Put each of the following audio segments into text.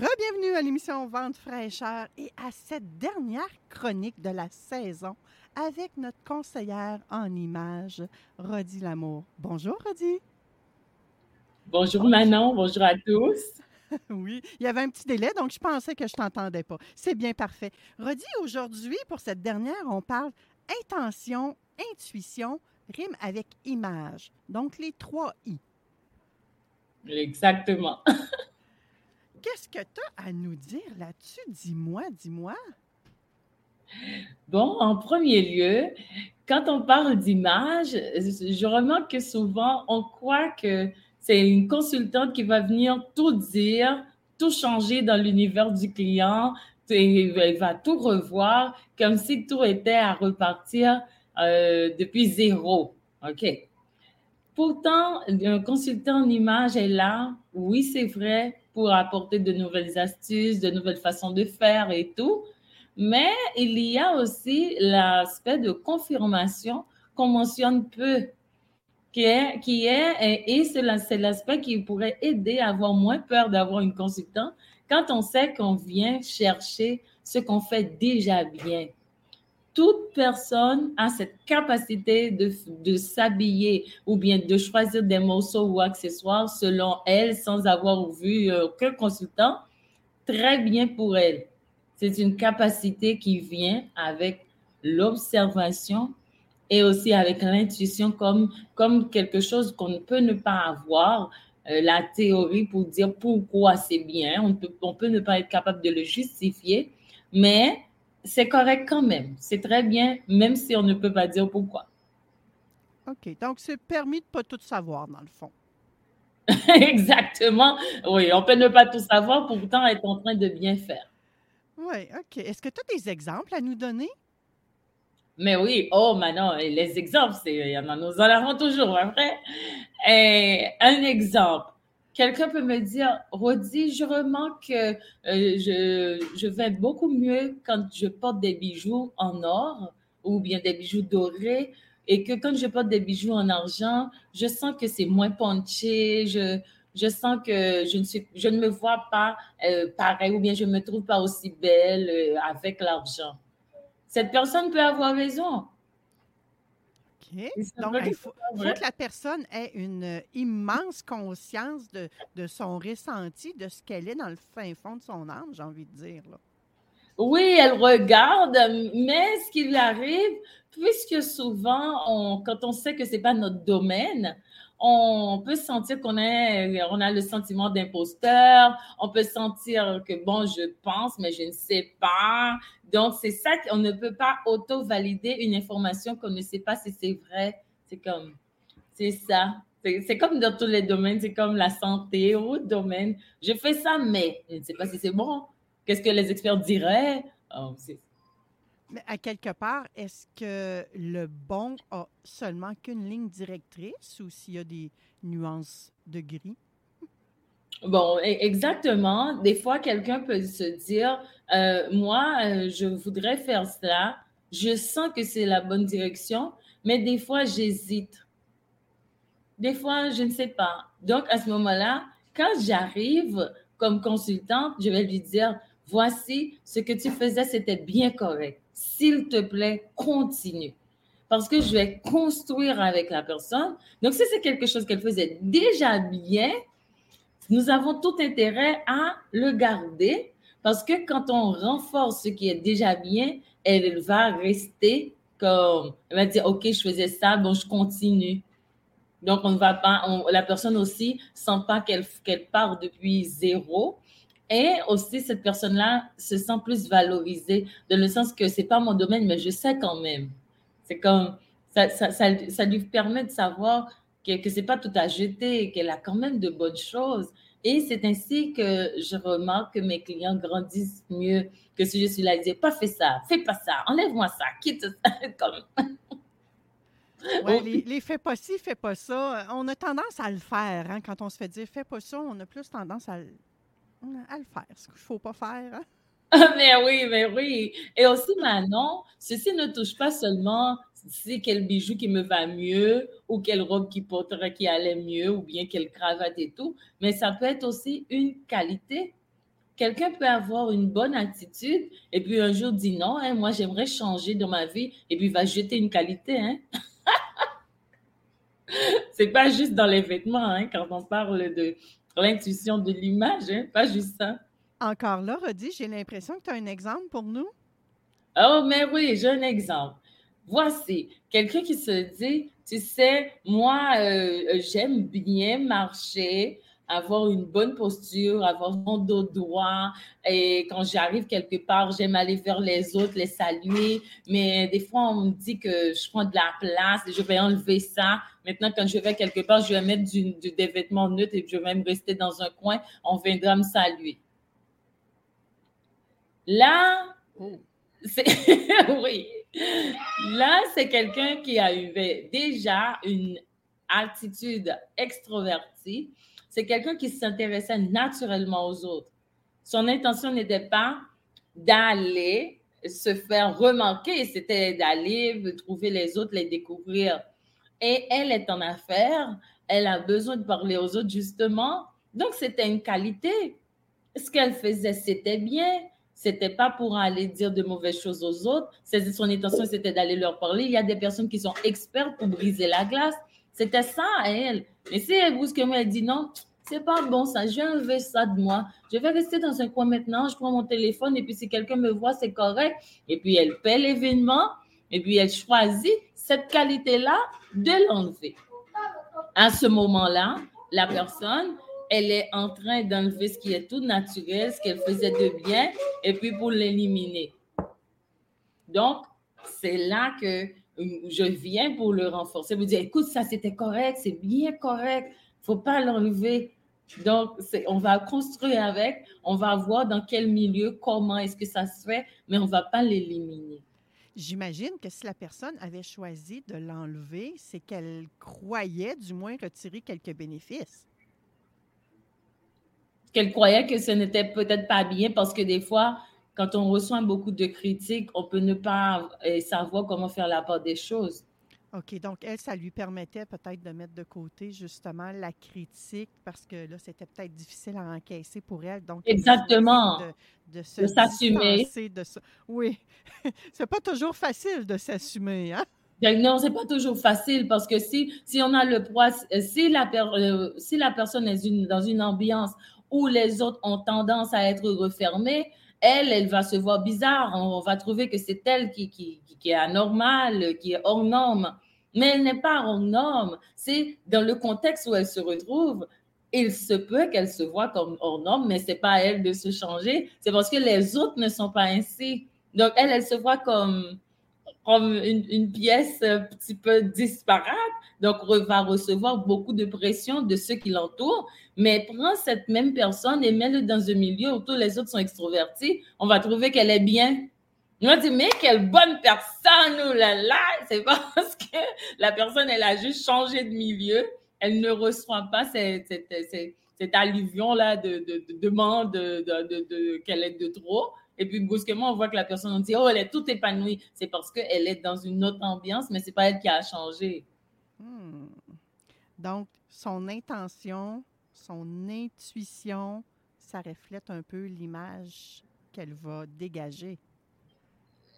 Bienvenue à l'émission Vente fraîcheur et à cette dernière chronique de la saison avec notre conseillère en images, Rodi Lamour. Bonjour, Rodi. Bonjour Manon, bonjour à tous. Oui, il y avait un petit délai, donc je pensais que je t'entendais pas. C'est bien parfait. Rodi, aujourd'hui, pour cette dernière, on parle intention, intuition, rime avec image. Donc, les trois I. Exactement. Qu'est-ce que tu as à nous dire là-dessus? Dis-moi, dis-moi. Bon, en premier lieu, quand on parle d'image, je remarque que souvent, on croit que c'est une consultante qui va venir tout dire, tout changer dans l'univers du client, elle va tout revoir comme si tout était à repartir euh, depuis zéro. OK? Pourtant, un consultant en image est là, oui, c'est vrai, pour apporter de nouvelles astuces, de nouvelles façons de faire et tout. Mais il y a aussi l'aspect de confirmation qu'on mentionne peu, qui est, et c'est l'aspect qui pourrait aider à avoir moins peur d'avoir une consultante quand on sait qu'on vient chercher ce qu'on fait déjà bien toute personne a cette capacité de, de s'habiller ou bien de choisir des morceaux ou accessoires selon elle sans avoir vu euh, aucun consultant. Très bien pour elle. C'est une capacité qui vient avec l'observation et aussi avec l'intuition comme, comme quelque chose qu'on ne peut ne pas avoir. Euh, la théorie pour dire pourquoi c'est bien, on peut, on peut ne pas être capable de le justifier, mais c'est correct quand même. C'est très bien, même si on ne peut pas dire pourquoi. OK. Donc, c'est permis de ne pas tout savoir, dans le fond. Exactement. Oui, on peut ne pas tout savoir, pourtant être en train de bien faire. Oui, OK. Est-ce que tu as des exemples à nous donner? Mais oui, oh, maintenant, les exemples, c'est, il y en a, nous en avons toujours, après. Et un exemple, quelqu'un peut me dire, Rodi, je remarque que euh, je, vais beaucoup mieux quand je porte des bijoux en or ou bien des bijoux dorés et que quand je porte des bijoux en argent, je sens que c'est moins punché, je, je sens que je ne, suis, je ne me vois pas euh, pareil ou bien je ne me trouve pas aussi belle euh, avec l'argent. Cette personne peut avoir raison. Donc, il faut, que la personne ait une euh, immense conscience de, de son ressenti, de ce qu'elle est dans le fin fond de son âme, j'ai envie de dire. Là. Oui, elle regarde, mais ce qui lui arrive, puisque souvent, on, quand on sait que ce n'est pas notre domaine, on peut sentir qu'on on a le sentiment d'imposteur, on peut sentir que, bon, je pense, mais je ne sais pas. Donc, c'est ça qu'on ne peut pas auto-valider une information qu'on ne sait pas si c'est vrai. C'est comme, c'est ça. C'est comme dans tous les domaines, c'est comme la santé ou domaine. Je fais ça, mais je ne sais pas si c'est bon. Qu'est-ce que les experts diraient? Oh, mais à quelque part, est-ce que le bon a seulement qu'une ligne directrice ou s'il y a des nuances de gris? Bon, e-, exactement. Des fois, quelqu'un peut se dire, euh, moi, euh, je voudrais faire cela, je sens que c'est la bonne direction, mais des fois, j'hésite. Des fois, je ne sais pas. Donc, à ce moment-là, quand j'arrive comme consultante, je vais lui dire, voici ce que tu faisais, c'était bien correct. S'il te plaît, continue. parce que je vais construire avec la personne. Donc, si c'est quelque chose qu'elle faisait déjà bien, nous avons tout intérêt à le garder parce que quand on renforce ce qui est déjà bien, elle va rester comme, elle va dire, OK, je faisais ça, bon, je continue. Donc, on ne va pas, la personne aussi sent pas qu'elle part depuis zéro. Et aussi, cette personne-là se sent plus valorisée, dans le sens que c'est pas mon domaine, mais je sais quand même. C'est comme, ça, ça, ça, lui permet de savoir que, que c'est pas tout à jeter, qu'elle a quand même de bonnes choses. Et c'est ainsi que je remarque que mes clients grandissent mieux que si je suis là et dis pas fais ça, fais pas ça, enlève-moi ça, quitte ça. Comme... Ouais, les, les fais pas ci, fais pas ça. On a tendance à le faire. Hein, quand on se fait dire fais pas ça, on a plus tendance à, à le faire. Ce qu'il ne faut pas faire. Hein? mais oui, mais oui. Et aussi, Manon, ceci ne touche pas seulement c'est quel bijou qui me va mieux ou quelle robe qui porterait qui allait mieux ou bien quelle cravate et tout, mais ça peut être aussi une qualité. Quelqu'un peut avoir une bonne attitude et puis un jour dit non, hein, moi j'aimerais changer dans ma vie et puis va jeter une qualité. Hein? c'est pas juste dans les vêtements hein, quand on parle de l'intuition de l'image, hein, pas juste ça. Encore là, Rodi, j'ai l'impression que tu as un exemple pour nous. Oh, mais oui, j'ai un exemple. Voici, quelqu'un qui se dit, tu sais, moi, euh, j'aime bien marcher, avoir une bonne posture, avoir mon dos droit. Et quand j'arrive quelque part, j'aime aller vers les autres, les saluer. Mais des fois, on me dit que je prends de la place et je vais enlever ça. Maintenant, quand je vais quelque part, je vais mettre des vêtements neutres et je vais même rester dans un coin. On viendra me saluer. Là, oh. c'est oui. Là, c'est quelqu'un qui a eu déjà une attitude extrovertie. C'est quelqu'un qui s'intéressait naturellement aux autres. Son intention n'était pas d'aller se faire remarquer, c'était d'aller trouver les autres, les découvrir. Et elle est en affaires, elle a besoin de parler aux autres justement. Donc, c'était une qualité. Ce qu'elle faisait, c'était bien. C'était pas pour aller dire de mauvaises choses aux autres. Son intention, c'était d'aller leur parler. Il y a des personnes qui sont expertes pour briser la glace. C'était ça elle. Mais si elle brusquement, elle dit non, c'est pas bon ça, je vais enlever ça de moi. Je vais rester dans un coin maintenant, je prends mon téléphone et puis si quelqu'un me voit, c'est correct. Et puis elle paie l'événement et puis elle choisit cette qualité-là de l'enlever. À ce moment-là, la personne, elle est en train d'enlever ce qui est tout naturel, ce qu'elle faisait de bien, et puis pour l'éliminer. Donc, c'est là que je viens pour le renforcer. Vous dire, écoute, ça c'était correct, c'est bien correct, il ne faut pas l'enlever. Donc, on va construire avec, on va voir dans quel milieu, comment est-ce que ça se fait, mais on ne va pas l'éliminer. J'imagine que si la personne avait choisi de l'enlever, c'est qu'elle croyait du moins retirer quelques bénéfices qu'elle croyait que ce n'était peut-être pas bien parce que des fois, quand on reçoit beaucoup de critiques, on peut ne pas euh, savoir comment faire la part des choses. OK, donc elle, ça lui permettait peut-être de mettre de côté justement la critique parce que là, c'était peut-être difficile à encaisser pour elle. Donc, Exactement. De, de s'assumer. De Oui, c'est pas toujours facile de s'assumer, hein? Ben non, c'est pas toujours facile parce que si, si on a le poids, si la, euh, si la personne est une, dans une ambiance où les autres ont tendance à être refermés, elle, elle va se voir bizarre. On va trouver que c'est elle qui, est anormale, qui est hors norme. Mais elle n'est pas hors norme. C'est dans le contexte où elle se retrouve. Il se peut qu'elle se voit comme hors norme, mais c'est pas à elle de se changer. C'est parce que les autres ne sont pas ainsi. Donc, elle, elle se voit comme, comme une, pièce un petit peu disparate. Donc, va recevoir beaucoup de pression de ceux qui l'entourent. Mais prends cette même personne et mets-le dans un milieu où tous les autres sont extrovertis. On va trouver qu'elle est bien. On va dire, mais quelle bonne personne, oh là là! C'est parce que la personne, elle a juste changé de milieu. Elle ne reçoit pas cette, alluvion-là de, de, de demande de, de, qu'elle est de trop. Et puis, brusquement, on voit que la personne, on dit, oh, elle est toute épanouie. C'est parce qu'elle est dans une autre ambiance, mais c'est pas elle qui a changé. Hmm. Donc, son intention, son intuition, ça reflète un peu l'image qu'elle va dégager.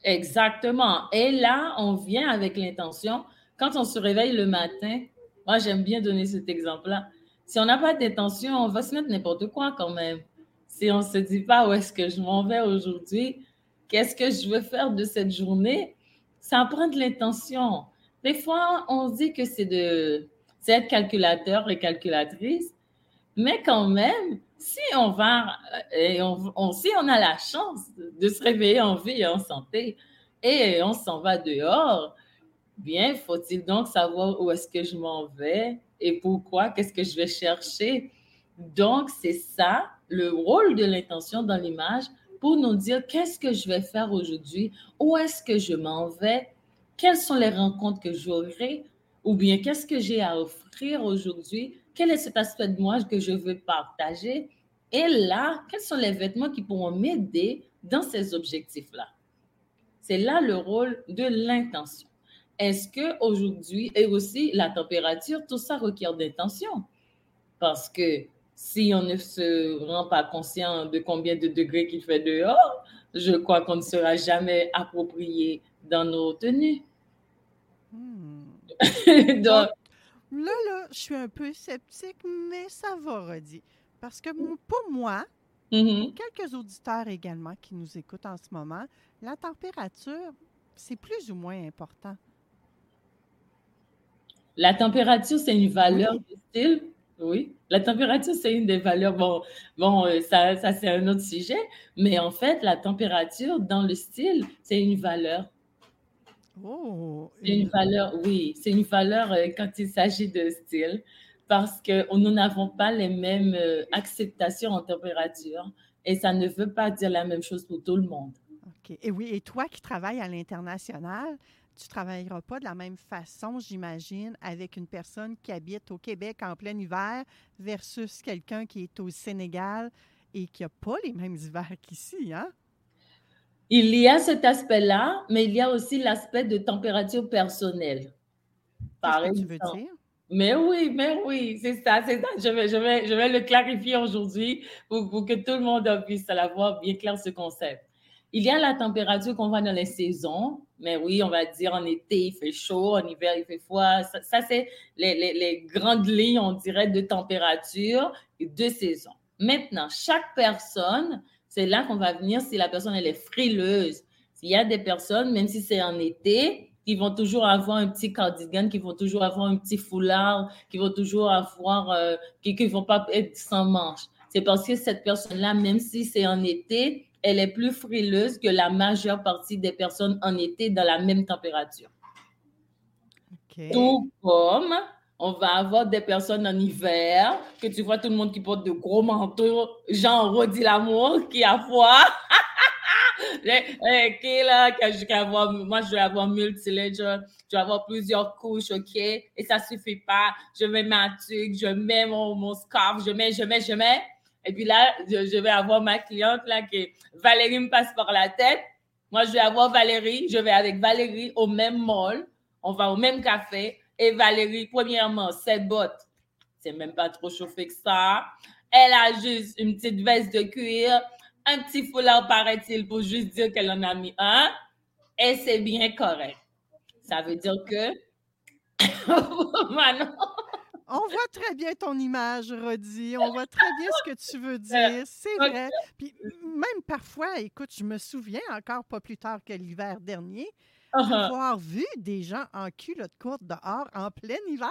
Exactement. Et là, on vient avec l'intention. Quand on se réveille le matin, moi, j'aime bien donner cet exemple-là. Si on n'a pas d'intention, on va se mettre n'importe quoi quand même. Si on ne se dit pas où est-ce que je m'en vais aujourd'hui, qu'est-ce que je veux faire de cette journée, ça prend de l'intention. Des fois, on dit que c'est de c'est être calculateur et calculatrice, mais quand même, si on va euh, et si on a la chance de se réveiller en vie et en santé et on s'en va dehors, bien, faut-il donc savoir où est-ce que je m'en vais et pourquoi, qu'est-ce que je vais chercher? Donc, c'est ça le rôle de l'intention dans l'image pour nous dire qu'est-ce que je vais faire aujourd'hui, où est-ce que je m'en vais, quelles sont les rencontres que j'aurai, ou bien qu'est-ce que j'ai à offrir aujourd'hui, quel est cet aspect de moi que je veux partager, et là, quels sont les vêtements qui pourront m'aider dans ces objectifs-là? C'est là le rôle de l'intention. Est-ce que aujourd'hui, et aussi la température, tout ça requiert d'intention? Parce que si on ne se rend pas conscient de combien de degrés qu'il fait dehors, je crois qu'on ne sera jamais approprié dans nos tenues. Hmm. Donc, là, là, je suis un peu sceptique, mais ça va, redire. Parce que pour moi, mm-hmm. quelques auditeurs également qui nous écoutent en ce moment, la température, c'est plus ou moins important. La température, c'est une valeur de style. Oui, la température, c'est une des valeurs. Bon, bon euh, ça, ça c'est un autre sujet. Mais en fait, la température dans le style, c'est une valeur. Oh, c'est une valeur, oui, c'est une valeur euh, quand il s'agit de style parce que nous n'avons pas les mêmes euh, acceptations en température et ça ne veut pas dire la même chose pour tout le monde. OK. Et oui, et toi qui travailles à l'international, tu ne travailleras pas de la même façon, j'imagine, avec une personne qui habite au Québec en plein hiver versus quelqu'un qui est au Sénégal et qui n'a pas les mêmes hivers qu'ici, hein? Il y a cet aspect-là, mais il y a aussi l'aspect de température personnelle. Par exemple. tu veux dire? Mais oui, mais oui, c'est ça, c'est ça. Je vais, je, vais, je vais le clarifier aujourd'hui pour, pour, que tout le monde puisse avoir bien clair ce concept. Il y a la température qu'on voit dans les saisons, mais oui, on va dire en été, il fait chaud, en hiver, il fait froid. Ça, c'est les, les, grandes lignes, on dirait, de température et de saison. Maintenant, chaque personne, c'est là qu'on va venir si la personne, elle est frileuse. S'il y a des personnes, même si c'est en été, qui vont toujours avoir un petit cardigan, qui vont toujours avoir un petit foulard, qui vont toujours avoir, euh, qui ne vont pas être sans manches. C'est parce que cette personne-là, même si c'est en été, elle est plus frileuse que la majeure partie des personnes en été dans la même température. Tout comme on va avoir des personnes en hiver, que tu vois tout le monde qui porte de gros manteaux, genre Rodi l'amour, qui a froid. OK, là, je vais avoir, moi, je vais avoir multi-ledger, je vais avoir plusieurs couches, OK? Et ça suffit pas. Je mets ma tuque, je mets mon, mon scarf, je mets, je mets, je mets. Et puis là, je, vais avoir ma cliente, là, qui Valérie me passe par la tête. Moi, je vais avoir Valérie, je vais avec Valérie au même mall, on va au même café. Et Valérie, premièrement, cette botte, c'est même pas trop chauffé que ça. Elle a juste une petite veste de cuir, un petit foulard, paraît-il, pour juste dire qu'elle en a mis un, et c'est bien correct. Ça veut dire que, Manon, on voit très bien ton image, Rodi. On voit très bien ce que tu veux dire. C'est vrai. Puis même parfois, écoute, je me souviens encore pas plus tard que l'hiver dernier, uh-huh. avoir vu des gens en culotte courte dehors en plein hiver.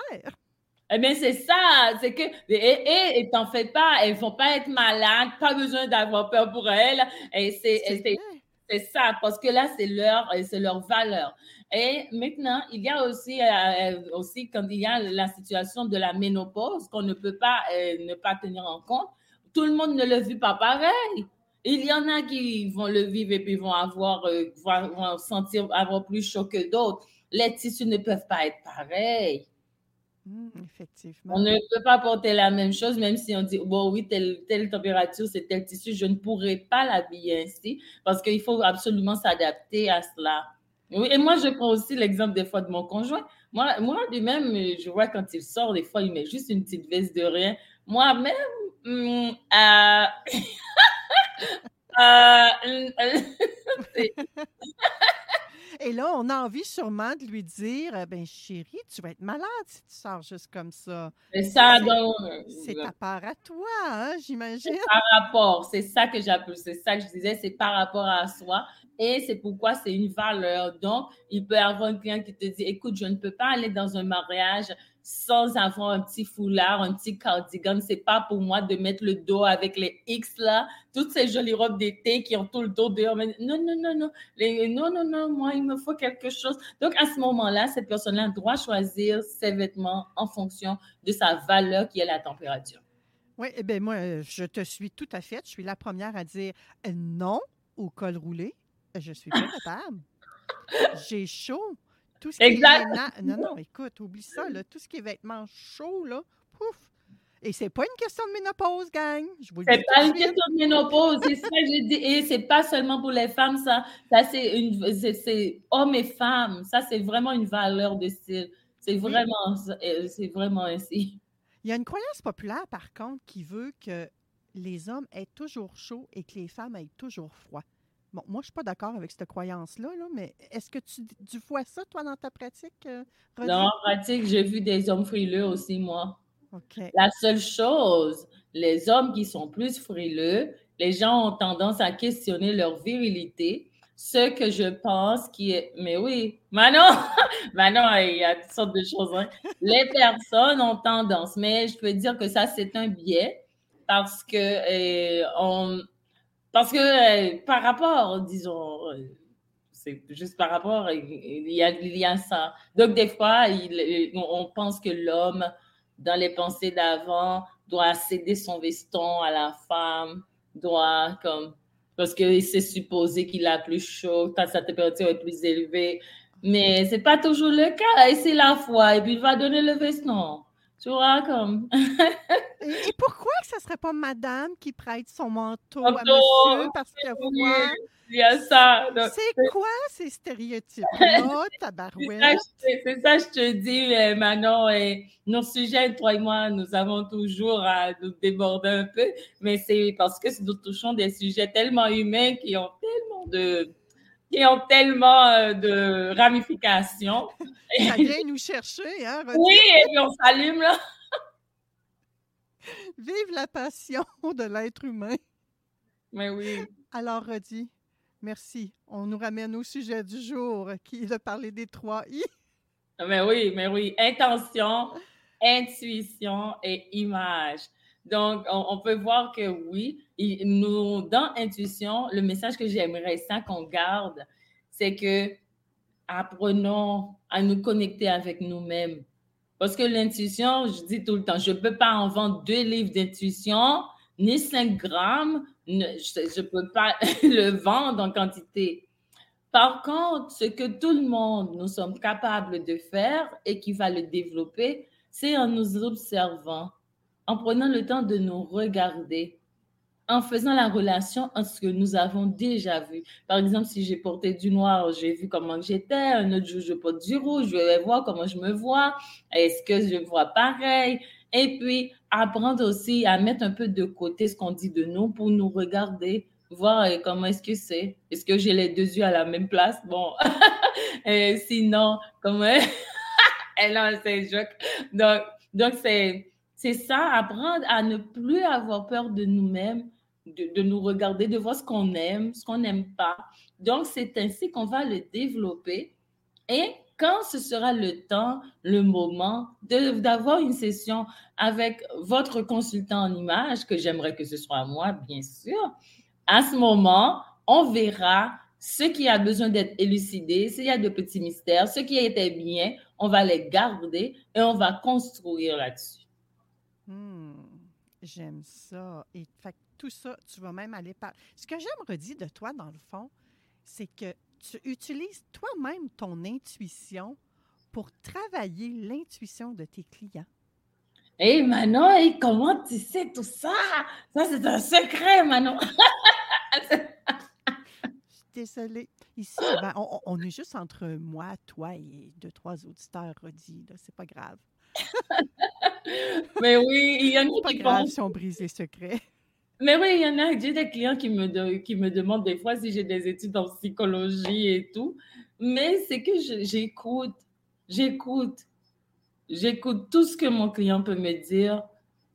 Eh bien, c'est ça. C'est que, et, et, t'en fais pas, elles vont pas être malades, pas besoin d'avoir peur pour elles. Et c'est ça, parce que là, c'est leur, c'est leur valeur. Et maintenant, il y a aussi, euh, aussi, quand il y a la situation de la ménopause, qu'on ne peut pas euh, ne pas tenir en compte, tout le monde ne le vit pas pareil. Il y en a qui vont le vivre et puis vont avoir, euh, vont sentir avoir plus chaud que d'autres. Les tissus ne peuvent pas être pareils. Mmh, effectivement. On ne peut pas porter la même chose, même si on dit, bon, oui, telle, telle température, c'est tel tissu, je ne pourrais pas l'habiller ainsi parce qu'il faut absolument s'adapter à cela. Oui, et moi, je prends aussi l'exemple des fois de mon conjoint. Moi, moi lui-même, je vois quand il sort, des fois, il met juste une petite veste de rien. Moi-même, hmm, euh, Euh, Et là, on a envie sûrement de lui dire euh, ben chérie, tu vas être malade si tu sors juste comme ça. c'est ça, donc. C'est euh, ta part à toi, hein, j'imagine. par rapport, c'est ça que j'appelle, c'est ça que je disais, c'est par rapport à soi. Et c'est pourquoi c'est une valeur. Donc, il peut y avoir un client qui te dit, écoute, je ne peux pas aller dans un mariage sans avoir un petit foulard, un petit cardigan. C'est pas pour moi de mettre le dos avec les X là, toutes ces jolies robes d'été qui ont tout le dos dehors. Mais non, non, non, non. Les- non, non, non, moi, il me faut quelque chose. Donc, à ce moment-là, cette personne-là doit choisir ses vêtements en fonction de sa valeur qui est la température. Oui, eh bien, moi, je te suis tout à fait. Je suis la première à dire non au col roulé. Je suis pas capable. J'ai chaud. Tout ce qui Exact. est Non, non, écoute, oublie ça. Là, tout ce qui est vêtements chauds, là, pouf. Et c'est pas une question de ménopause, gang. Je vous C'est pas une question de ménopause, c'est ça que je dis. Et c'est pas seulement pour les femmes, ça. Ça, c'est une, c'est- c'est hommes et femmes. Ça, c'est vraiment une valeur de style. C'est vraiment, euh, c'est vraiment ainsi. Il y a une croyance populaire, par contre, qui veut que les hommes aient toujours chaud et que les femmes aient toujours froid. Bon, moi, je suis pas d'accord avec cette croyance-là, là, mais est-ce que tu, tu vois ça, toi, dans ta pratique, euh? Dans la pratique, j'ai vu des hommes frileux aussi, moi. La seule chose, les hommes qui sont plus frileux, les gens ont tendance à questionner leur virilité. Ce que je pense qui est. Mais oui, Manon, Manon, il y a toutes sortes de choses. hein. Les personnes ont tendance, mais je peux dire que ça, c'est un biais parce que, euh, on, parce que euh, par rapport, disons, euh, c'est juste par rapport, il y a, il y a ça. Donc, des fois, on pense que l'homme, dans les pensées d'avant, doit céder son veston à la femme, doit comme parce que c'est supposé qu'il a plus chaud, quand sa température est plus élevée. Mais c'est pas toujours le cas. Et c'est la foi. Et puis il va donner le veston. Tu vois, comme. Et, pourquoi que ça serait pas madame qui prête son manteau à monsieur? Parce a froid? Il y a ça. C'est quoi ces stéréotypes-là, C'est ça, tabarouette? c'est ça, je te dis, euh, Manon. Et nos sujets, toi et moi, nous avons toujours à nous déborder un peu, mais c'est parce que nous touchons des sujets tellement humains qui ont tellement de, qui ont tellement euh, de ramifications. Ça vient nous chercher, hein? Oui, et puis on s'allume là. Vive la passion de l'être humain. Mais oui. Alors, Roddy, merci. On nous ramène au sujet du jour, qui est de parler des trois I. Mais oui, mais oui. Intention, intuition et image. Donc, on, peut voir que oui, nous, dans intuition, le message que j'aimerais ça qu'on garde, c'est que apprenons à nous connecter avec nous-mêmes. Parce que l'intuition, je dis tout le temps, je ne peux pas en vendre deux livres d'intuition, ni cinq grammes, je ne peux pas le vendre en quantité. Par contre, ce que tout le monde, nous sommes capables de faire et qui va le développer, c'est en nous observant, en prenant le temps de nous regarder, en faisant la relation entre ce que nous avons déjà vu. Par exemple, si j'ai porté du noir, j'ai vu comment j'étais, un autre jour je porte du rouge, je vais voir comment je me vois, est-ce que je vois pareil? Et puis, apprendre aussi à mettre un peu de côté ce qu'on dit de nous pour nous regarder, voir euh, comment est-ce que c'est? Est-ce que j'ai les deux yeux à la même place? Bon, Et sinon, comment... Elle a joke. Donc, donc c'est, c'est ça, apprendre à ne plus avoir peur de nous-mêmes, de, nous regarder, de voir ce qu'on aime, ce qu'on n'aime pas. Donc, c'est ainsi qu'on va le développer. Et quand ce sera le temps, le moment d'avoir une session avec votre consultant en image, que j'aimerais que ce soit moi, bien sûr, à ce moment, on verra ce qui a besoin d'être élucidé, s'il y a de petits mystères, ce qui était bien, on va les garder et on va construire là-dessus. Hmm, J'aime ça. Et fait tout ça, tu vas même aller par. Ce que j'aime redire de toi, dans le fond, c'est que tu utilises toi-même ton intuition pour travailler l'intuition de tes clients. Hé Manon, hey, comment tu sais tout ça? Ça, c'est un secret, Manon. Je suis désolée. Ici, ben, on, on- on est juste entre moi, toi et deux, trois auditeurs, Rodi. C'est pas grave. Mais oui, il y en a qui grave si on brise les secrets. Mais oui, il y en a, j'ai des clients qui me, qui me demandent des fois si j'ai des études en psychologie et tout. Mais c'est que j'écoute, j'écoute, j'écoute tout ce que mon client peut me dire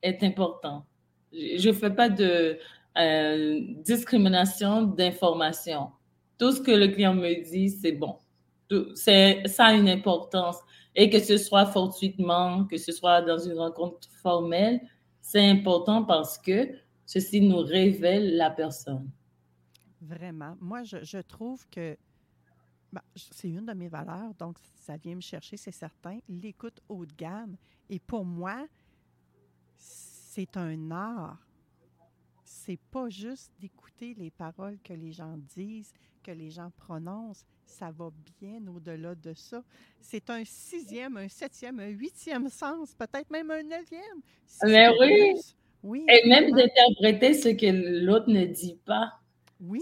est important. Je ne fais pas de euh, discrimination d'information. Tout ce que le client me dit, c'est bon. C'est, ça a une importance. Et que ce soit fortuitement, que ce soit dans une rencontre formelle, c'est important parce que ceci nous révèle la personne. Vraiment. Moi, je, trouve que ben, c'est une de mes valeurs, donc ça vient me chercher, c'est certain. L'écoute haut de gamme. Et pour moi, c'est un art. C'est pas juste d'écouter les paroles que les gens disent, que les gens prononcent. Ça va bien au-delà de ça. C'est un sixième, un septième, un huitième sens, peut-être même un neuvième. Mais oui. oui. Et même d'interpréter ce que l'autre ne dit pas. Oui.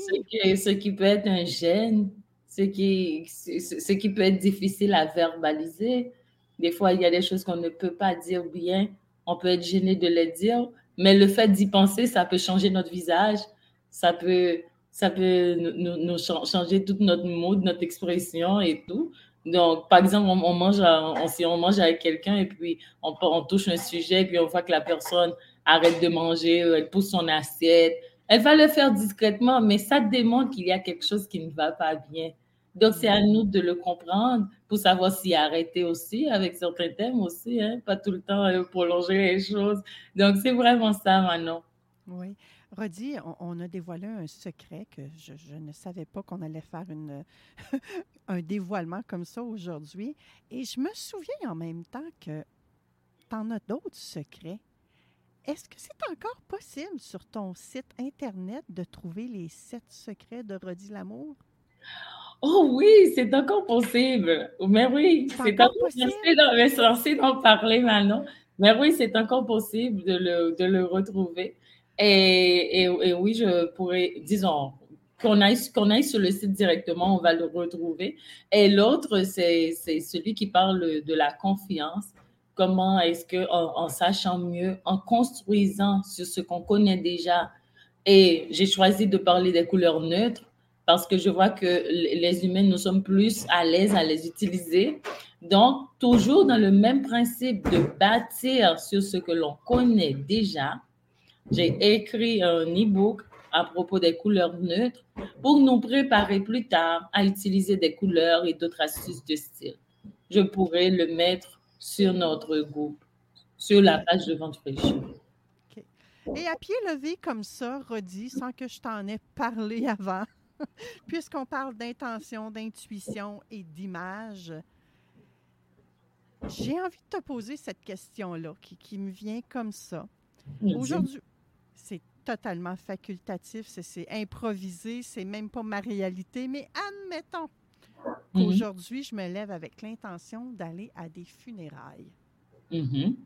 Ce, qui peut être un gène, ce qui, ce qui peut être difficile à verbaliser. Des fois, il y a des choses qu'on ne peut pas dire bien on peut être gêné de les dire, mais le fait d'y penser, ça peut changer notre visage, ça peut, ça peut nous, changer toute notre mode, notre expression et tout. Donc, par exemple, on, mange, on, on mange avec quelqu'un et puis on, on touche un sujet et puis on voit que la personne arrête de manger, elle pousse son assiette. Elle va le faire discrètement, mais ça démontre qu'il y a quelque chose qui ne va pas bien. Donc, c'est à nous de le comprendre pour savoir s'y arrêter aussi avec certains thèmes aussi, hein, pas tout le temps euh, prolonger les choses. Donc, c'est vraiment ça maintenant. Oui. Rodi, on, a dévoilé un secret que je, ne savais pas qu'on allait faire une, un dévoilement comme ça aujourd'hui. Et je me souviens en même temps que tu en as d'autres secrets. Est-ce que c'est encore possible sur ton site Internet de trouver les sept secrets de Rodi Lamour? Oh oui, c'est encore possible. Mais oui, c'est encore possible. Merci d'en parler maintenant. Mais oui, c'est encore possible de le, de le retrouver. Et, oui, je pourrais, disons, qu'on aille, qu'on aille sur le site directement, on va le retrouver. Et l'autre, c'est, celui qui parle de la confiance. Comment est-ce que, en, sachant mieux, en construisant sur ce qu'on connaît déjà, et j'ai choisi de parler des couleurs neutres parce que je vois que les humains, nous sommes plus à l'aise à les utiliser. Donc, toujours dans le même principe de bâtir sur ce que l'on connaît déjà, j'ai écrit un e-book à propos des couleurs neutres pour nous préparer plus tard à utiliser des couleurs et d'autres astuces de style. Je pourrais le mettre sur notre groupe, sur la page de Vente Fraîche. Et à pied levé comme ça, redit, sans que je t'en ai parlé avant, Puisqu'on parle d'intention, d'intuition et d'image, j'ai envie de te poser cette question-là qui, me vient comme ça. Aujourd'hui, totalement facultatif, c'est improvisé, c'est même pas ma réalité, mais admettons qu'aujourd'hui, je me lève avec l'intention d'aller à des funérailles. Mhm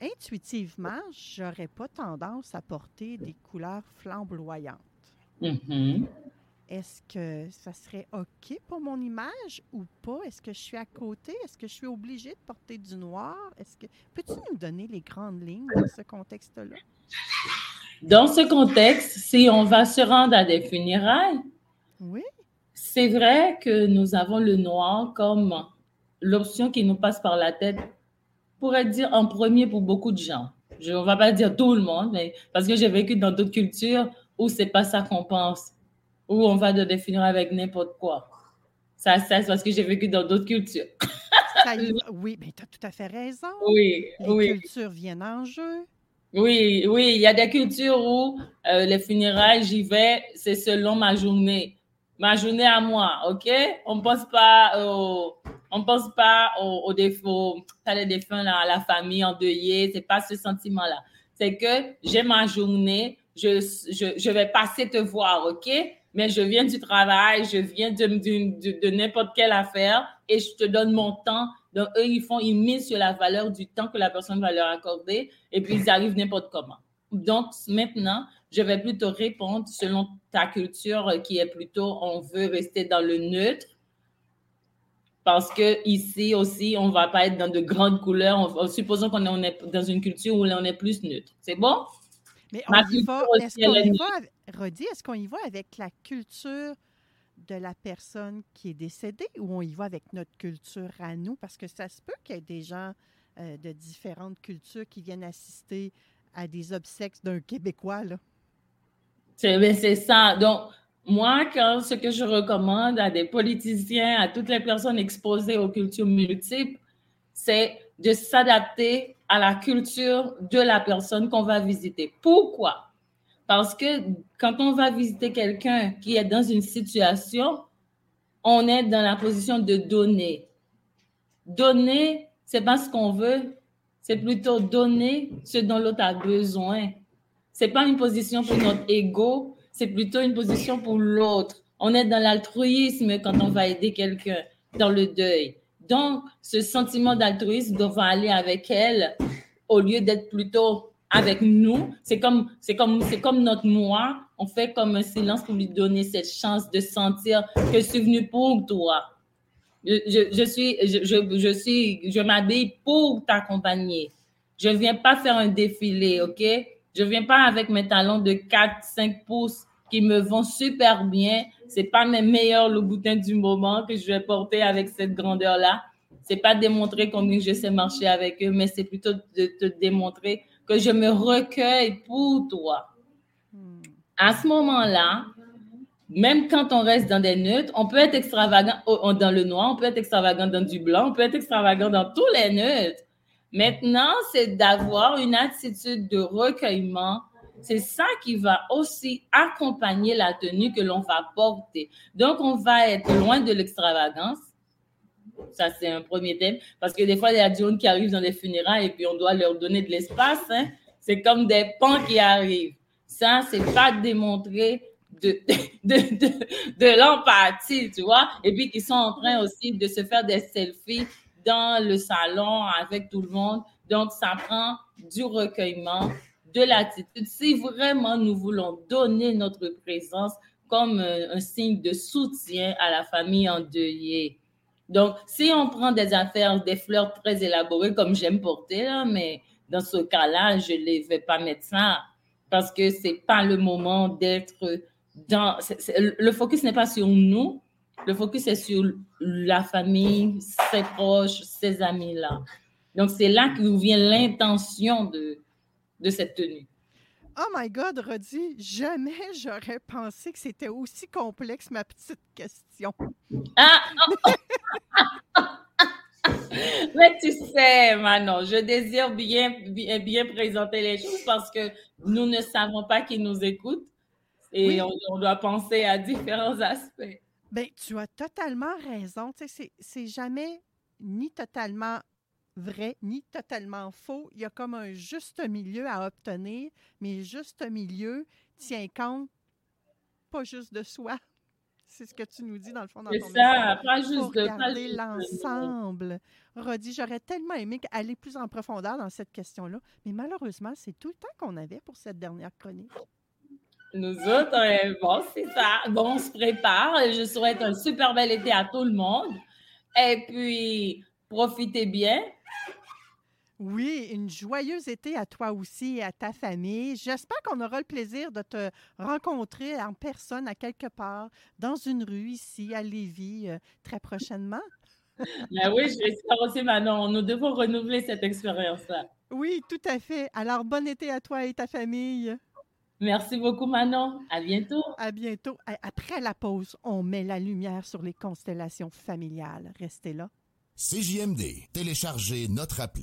intuitivement, j'aurais pas tendance à porter des couleurs flamboyantes. Mm-hmm. Est-ce que ça serait OK pour mon image ou pas? Est-ce que je suis à côté? Est-ce que je suis obligée de porter du noir? Est-ce que peux-tu nous donner les grandes lignes dans ce contexte-là? Dans ce contexte, si on va se rendre à des funérailles, oui. c'est vrai que nous avons le noir comme l'option qui nous passe par la tête pourrais dire en premier pour beaucoup de gens. Je ne vais pas dire tout le monde, mais parce que j'ai vécu dans d'autres cultures où c'est pas ça qu'on pense, où on va de définir avec n'importe quoi. Ça c'est parce que j'ai vécu dans d'autres cultures. oui, mais tu as tout à fait raison. Oui, les oui. cultures viennent en jeu. Oui, oui, il y a des cultures où euh, les funérailles, j'y vais, c'est selon ma journée ma journée à moi, OK? On ne pense pas au, on pense pas aux, défauts, à les défunts, à la famille endeuillée, c'est pas ce sentiment-là. C'est que j'ai ma journée, je, je, je, vais passer te voir, OK? Mais je viens du travail, je viens de, de, de, n'importe quelle affaire et je te donne mon temps. Donc, eux, ils font, ils misent sur la valeur du temps que la personne va leur accorder et puis ils arrivent n'importe comment. Donc, maintenant, je vais plutôt répondre selon ta culture qui est plutôt on veut rester dans le neutre. Parce que ici aussi, on va pas être dans de grandes couleurs. supposons qu'on est, dans une culture où on est plus neutre. C'est bon? Mais on y va, Rodi, est-ce qu'on y va avec la culture de la personne qui est décédée ou on y va avec notre culture à nous? Parce que ça se peut qu'il y ait des gens euh, de différentes cultures qui viennent assister à des obsèques d'un Québécois, là. Ben, c'est ça. Donc, moi, ce que je recommande à des politiciens, à toutes les personnes exposées aux cultures multiples, c'est de s'adapter à la culture de la personne qu'on va visiter. Pourquoi? Parce que quand on va visiter quelqu'un qui est dans une situation, on est dans la position de donner. Donner, c'est pas ce qu'on veut, c'est plutôt donner ce dont l'autre a besoin. C'est pas une position pour notre ego, c'est plutôt une position pour l'autre. On est dans l'altruisme quand on va aider quelqu'un dans le deuil. Donc, ce sentiment d'altruisme doit aller avec elle au lieu d'être plutôt avec nous. C'est comme, c'est comme, c'est comme notre moi. On fait comme un silence pour lui donner cette chance de sentir que je suis venu pour toi. Je, je, suis, je, je, suis, je m'habille pour t'accompagner. Je viens pas faire un défilé, ok? Je viens pas avec mes talons de 4, 5 pouces qui me vont super bien. C'est pas mes meilleurs Louboutins du moment que je vais porter avec cette grandeur-là. C'est pas démontrer combien je sais marcher avec eux, mais c'est plutôt de te démontrer que je me recueille pour toi. Hmm. À ce moment-là, même quand on reste dans des neutres, on peut être extravagant dans le noir, on peut être extravagant dans du blanc, on peut être extravagant dans tous les neutres. Maintenant, c'est d'avoir une attitude de recueillement. C'est ça qui va aussi accompagner la tenue que l'on va porter. Donc, on va être loin de l'extravagance ça, c'est un premier thème. Parce que des fois, il y a des gens qui arrivent dans les funérailles et puis on doit leur donner de l'espace. Hein. C'est comme des pans qui arrivent. Ça, c'est pas démontrer de, de, de, l'empathie, tu vois. Et puis qui sont en train aussi de se faire des selfies dans le salon avec tout le monde. Donc, ça prend du recueillement, de l'attitude. Si vraiment nous voulons donner notre présence comme un, un signe de soutien à la famille endeuillée, donc, si on prend des affaires, des fleurs très élaborées, comme j'aime porter, mais dans ce cas-là, je ne vais pas mettre ça parce que ce n'est pas le moment d'être dans. le focus n'est pas sur nous, le focus est sur la famille, ses proches, ses amis-là. Donc, c'est là que vient l'intention de, de cette tenue. Oh my God, Rodi, jamais j'aurais pensé que c'était aussi complexe, ma petite question. Ah! Mais tu sais, Manon, je désire bien, bien, présenter les choses parce que nous ne savons pas qui nous écoute et on, doit penser à différents aspects. Bien, tu as totalement raison. Tu sais, c'est jamais ni totalement vrai ni totalement faux. Il y a comme un juste milieu à obtenir, mais juste milieu tient compte pas juste de soi. C'est ce que tu nous dis dans le fond dans ton ça, pas juste de regarder l'ensemble. Rodi, j'aurais tellement aimé aller plus en profondeur dans cette question-là, mais malheureusement, c'est tout le temps qu'on avait pour cette dernière chronique. Nous autres, euh, bon, c'est ça. Bon, on se prépare. Je souhaite un super bel été à tout le monde. Et puis, profitez bien. Oui, une joyeuse été à toi aussi et à ta famille. J'espère qu'on aura le plaisir de te rencontrer en personne à quelque part, dans une rue ici à Lévis, euh, très prochainement. Ben oui, je l'espère aussi, Manon. Nous devons renouveler cette expérience-là. Oui, tout à fait. Alors, bon été à toi et ta famille. Merci beaucoup, Manon. À bientôt. À bientôt. Après la pause, on met la lumière sur les constellations familiales. Restez là. CJMD, téléchargez notre appli.